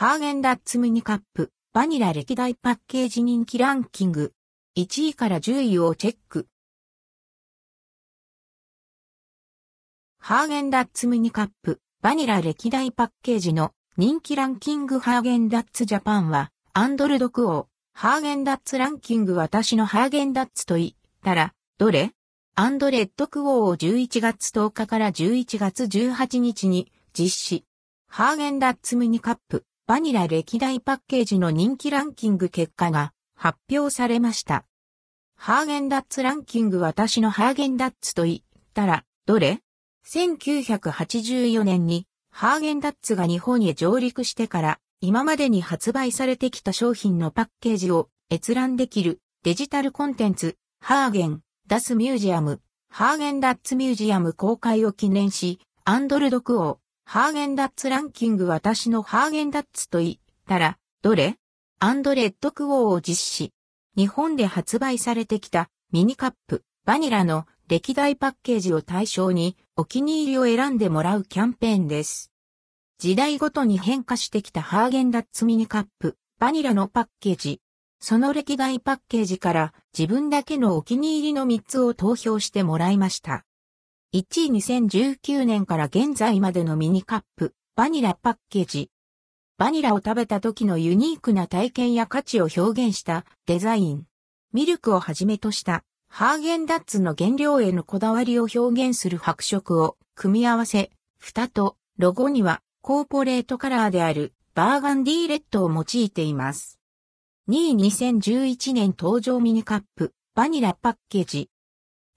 ハーゲンダッツミニカップ、バニラ歴代パッケージ人気ランキング。1位から10位をチェック。ハーゲンダッツミニカップ、バニラ歴代パッケージの人気ランキングハーゲンダッツジャパンは、アンドルドクオー、ハーゲンダッツランキング私のハーゲンダッツと言ったら、どれ？アンドレッドクオーを11月10日から11月18日に実施。ハーゲンダッツミニカップ、バニラ歴代パッケージの人気ランキング結果が発表されました。ハーゲンダッツランキング私のハーゲンダッツと言ったら、どれ ?1984 年にハーゲンダッツが日本へ上陸してから今までに発売されてきた商品のパッケージを閲覧できるデジタルコンテンツ、ハーゲン、ダスミュージアム、ハーゲンダッツミュージアム公開を記念し、アンドルドクオー、ハーゲンダッツランキング私のハーゲンダッツと言ったら、どれ？アンドレッドクオーを実施。日本で発売されてきたミニカップ、バニラの歴代パッケージを対象にお気に入りを選んでもらうキャンペーンです。時代ごとに変化してきたハーゲンダッツミニカップ、バニラのパッケージ。その歴代パッケージから自分だけのお気に入りの3つを投票してもらいました。1位2019年から現在までのミニカップ、バニラパッケージ。バニラを食べた時のユニークな体験や価値を表現したデザイン。ミルクをはじめとしたハーゲンダッツの原料へのこだわりを表現する白色を組み合わせ、蓋とロゴにはコーポレートカラーであるバーガンディーレッドを用いています。2位2011年登場ミニカップ、バニラパッケージ。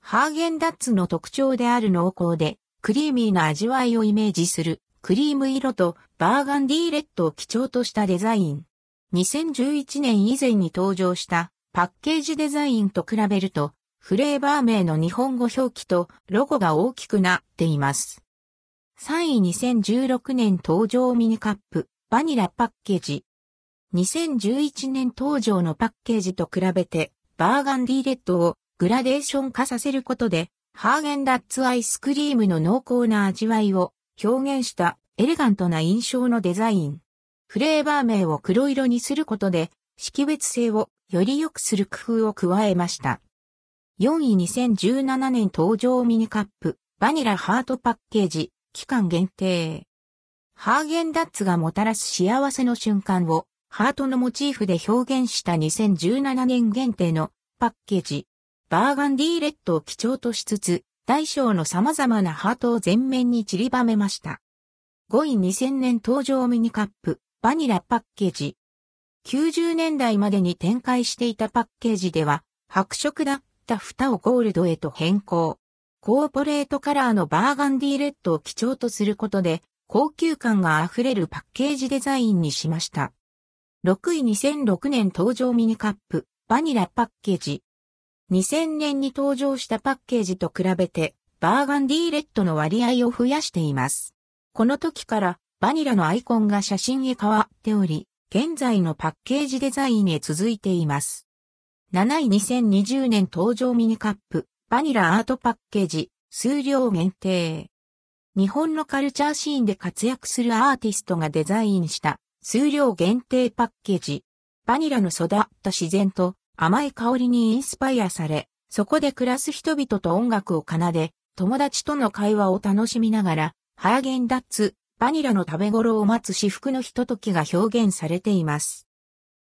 ハーゲンダッツの特徴である濃厚で、クリーミーな味わいをイメージする、クリーム色とバーガンディーレッドを基調としたデザイン。2011年以前に登場したパッケージデザインと比べると、フレーバー名の日本語表記とロゴが大きくなっています。3位2016年登場ミニカップ、バニラパッケージ。2011年登場のパッケージと比べて、バーガンディーレッドをグラデーション化させることで、ハーゲンダッツアイスクリームの濃厚な味わいを表現したエレガントな印象のデザイン。フレーバー名を黒色にすることで、識別性をより良くする工夫を加えました。4位2017年登場ミニカップ、バニラハートパッケージ、期間限定。ハーゲンダッツがもたらす幸せの瞬間を、ハートのモチーフで表現した2017年限定のパッケージ。バーガンディーレッドを基調としつつ、大小の様々なハートを全面に散りばめました。5位2000年登場ミニカップ、バニラパッケージ。90年代までに展開していたパッケージでは、白色だった蓋をゴールドへと変更。コーポレートカラーのバーガンディーレッドを基調とすることで、高級感が溢れるパッケージデザインにしました。6位2006年登場ミニカップ、バニラパッケージ。2000年に登場したパッケージと比べて、バーガンディーレッドの割合を増やしています。この時からバニラのアイコンが写真へ変わっており、現在のパッケージデザインへ続いています。7位2020年登場ミニカップ、バニラアートパッケージ、数量限定。日本のカルチャーシーンで活躍するアーティストがデザインした数量限定パッケージ。バニラの育った自然と甘い香りにインスパイアされ、そこで暮らす人々と音楽を奏で、友達との会話を楽しみながら、ハーゲンダッツ、バニラの食べ頃を待つ至福のひとときが表現されています。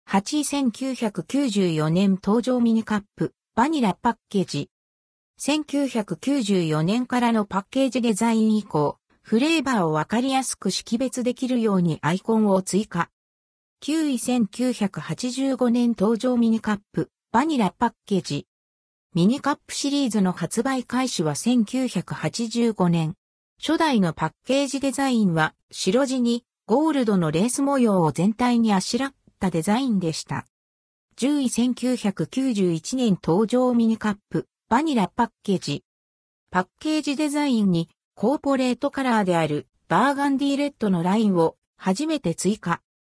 8位1994年登場ミニカップ、バニラパッケージ。1994年からのパッケージデザイン以降、フレーバーをわかりやすく識別できるようにアイコンを追加。9位1985年登場ミニカップ、バニラパッケージ。ミニカップシリーズの発売開始は1985年。初代のパッケージデザインは白地にゴールドのレース模様を全体にあしらったデザインでした。10位1991年登場ミニカップ、バニラパッケージ。パッケージデザインにコーポレートカラーであるバーガンディレッドのラインを初めて追加。